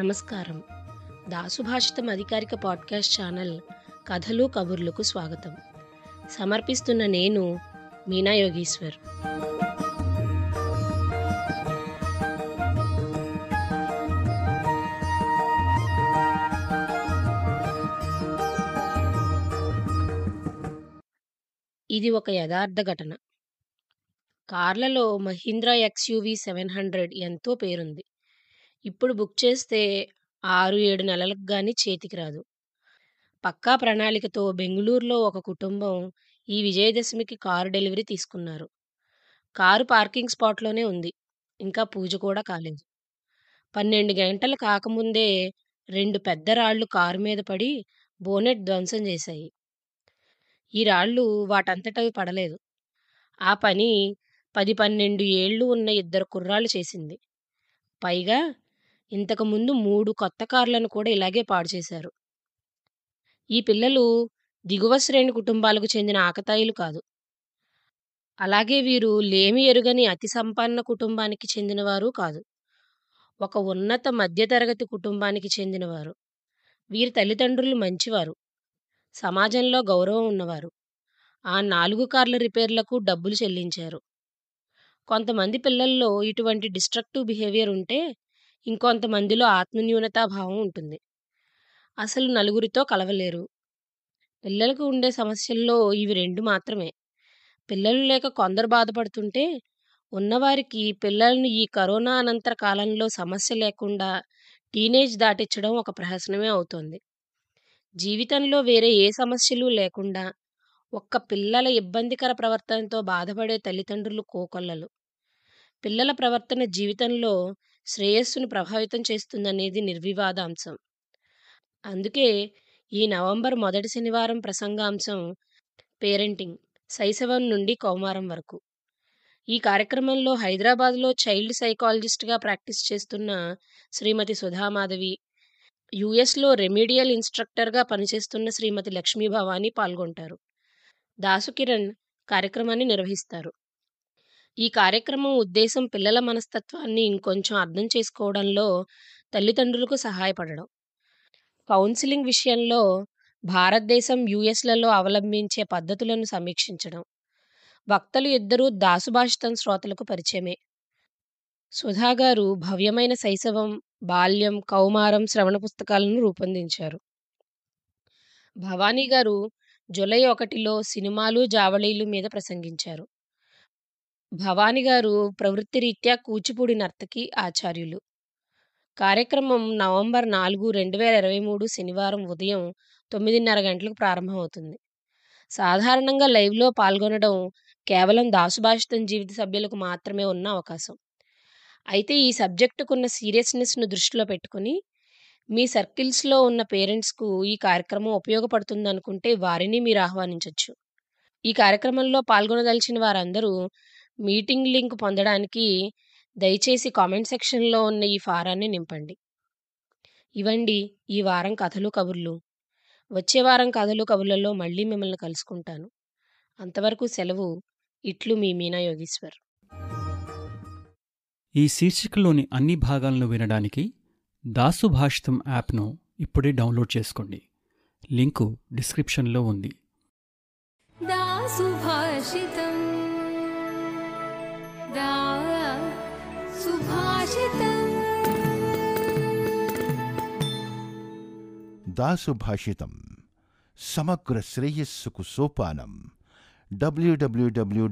నమస్కారం. దాసుభాషితం అధికారిక podcast channel కథలు కబుర్లకు స్వాగతం. సమర్పిస్తున్న నేను మీనా యోగీశ్వర్. ఇది ఒక యథార్థ ఘటన. కార్లలో మహీంద్రా ఎక్స్యూవీ సెవెన్ హండ్రెడ్ ఎంతో పేరుంది. ఇప్పుడు బుక్ చేస్తే ఆరు ఏడు నెలలకు కానీ చేతికి రాదు. పక్కా ప్రణాళికతో బెంగుళూరులో ఒక కుటుంబం ఈ విజయదశమికి కారు డెలివరీ తీసుకున్నారు. కారు పార్కింగ్ స్పాట్లోనే ఉంది. ఇంకా పూజ కూడా కాలేదు. పన్నెండు గంటలు కాకముందే రెండు పెద్ద రాళ్ళు కారు మీద పడి బోనెట్ ధ్వంసం చేశాయి. ఈ రాళ్ళు వాటంతటవి పడలేదు. ఆ పని పది పన్నెండు ఏళ్ళు ఉన్న ఇద్దరు కుర్రాళ్ళు చేసింది. పైగా ఇంతకుముందు మూడు కొత్త కార్లను కూడా ఇలాగే పాడు చేశారు. ఈ పిల్లలు దిగువ శ్రేణి కుటుంబాలకు చెందిన ఆకతాయిలు కాదు. అలాగే వీరు లేమి ఎరుగని అతి సంపన్న కుటుంబానికి చెందినవారు కాదు. ఒక ఉన్నత మధ్యతరగతి కుటుంబానికి చెందినవారు. వీరి తల్లిదండ్రులు మంచివారు. సమాజంలో గౌరవం ఉన్నవారు. ఆ నాలుగు కార్ల రిపేర్లకు డబ్బులు చెల్లించారు. కొంతమంది పిల్లల్లో ఇటువంటి డిస్ట్రక్టివ్ బిహేవియర్ ఉంటే ఇంకొంతమందిలో ఆత్మన్యూనతాభావం ఉంటుంది. అసలు నలుగురితో కలవలేరు. పిల్లలకు ఉండే సమస్యల్లో ఇవి రెండు మాత్రమే. పిల్లలు లేక కొందరు బాధపడుతుంటే ఉన్నవారికి పిల్లలను ఈ కరోనా అనంతర కాలంలో సమస్య లేకుండా టీనేజ్ దాటించడం ఒక ప్రహసనమే అవుతోంది. జీవితంలో వేరే ఏ సమస్యలు లేకుండా ఒక్క పిల్లల ఇబ్బందికర ప్రవర్తనతో బాధపడే తల్లిదండ్రులు కోకొల్లలు. పిల్లల ప్రవర్తన జీవితంలో శ్రేయస్సును ప్రభావితం చేస్తుందనేది నిర్వివాద అంశం అందుకే ఈ నవంబర్ మొదటి శనివారం ప్రసంగాంశం పేరెంటింగ్ శైశవం నుండి కౌమారం వరకు. ఈ కార్యక్రమంలో హైదరాబాద్లో చైల్డ్ సైకాలజిస్ట్గా ప్రాక్టీస్ చేస్తున్న శ్రీమతి సుధామాధవి యుఎస్లో రెమీడియల్ ఇన్స్ట్రక్టర్గా పనిచేస్తున్న శ్రీమతి లక్ష్మీభవాని పాల్గొంటారు. దాసుకిరణ్ కార్యక్రమాన్ని నిర్వహిస్తారు. ఈ కార్యక్రమం ఉద్దేశం పిల్లల మనస్తత్వాన్ని ఇంకొంచెం అర్థం చేసుకోవడంలో తల్లిదండ్రులకు సహాయపడడం. కౌన్సిలింగ్ విషయంలో భారతదేశం యుఎస్లలో అవలంబించే పద్ధతులను సమీక్షించడం. వక్తలు ఇద్దరూ దాసుభాషితం శ్రోతలకు పరిచయమే. సుధా గారు భవ్యమైన శైశవం బాల్యం కౌమారం శ్రవణ పుస్తకాలను రూపొందించారు. భవానీ గారు జులై ఒకటిలో సినిమాలు జావళీలు మీద ప్రసంగించారు. భవాని గారు ప్రవృత్తిరీత్యా కూచిపూడి నర్తకి ఆచార్యులు. కార్యక్రమం నవంబర్ నాలుగు రెండు వేల ఇరవై మూడు శనివారం ఉదయం తొమ్మిదిన్నర గంటలకు ప్రారంభమవుతుంది. సాధారణంగా లైవ్లో పాల్గొనడం కేవలం దాసుభాషితం జీవిత సభ్యులకు మాత్రమే ఉన్న అవకాశం. అయితే ఈ సబ్జెక్టుకున్న సీరియస్నెస్ను దృష్టిలో పెట్టుకుని మీ సర్కిల్స్లో ఉన్న పేరెంట్స్కు ఈ కార్యక్రమం ఉపయోగపడుతుందనుకుంటే వారిని మీరు ఆహ్వానించవచ్చు ఈ కార్యక్రమంలో పాల్గొనదలిచిన వారందరూ మీటింగ్ లింక్ పొందడానికి దయచేసి కామెంట్ సెక్షన్లో ఉన్న ఈ ఫారాన్ని నింపండి. ఇవండి ఈ వారం కథలు కబుర్లు. వచ్చే వారం కథలు కబుర్లలో మళ్ళీ మిమ్మల్ని కలుసుకుంటాను. అంతవరకు సెలవు ఇట్లు మీ మీనా యోగీశ్వర్. ఈ శీర్షికలోని అన్ని భాగాలను వినడానికి దాసు భాషితం యాప్ను ఇప్పుడే డౌన్లోడ్ చేసుకోండి. లింకు డిస్క్రిప్షన్లో ఉంది. దాసు భాషితం దాసుభాషితం సమగ్ర శ్రేయస్సుకు సోపానం డబ్ల్యూడబ్ల్యూడబ్ల్యూ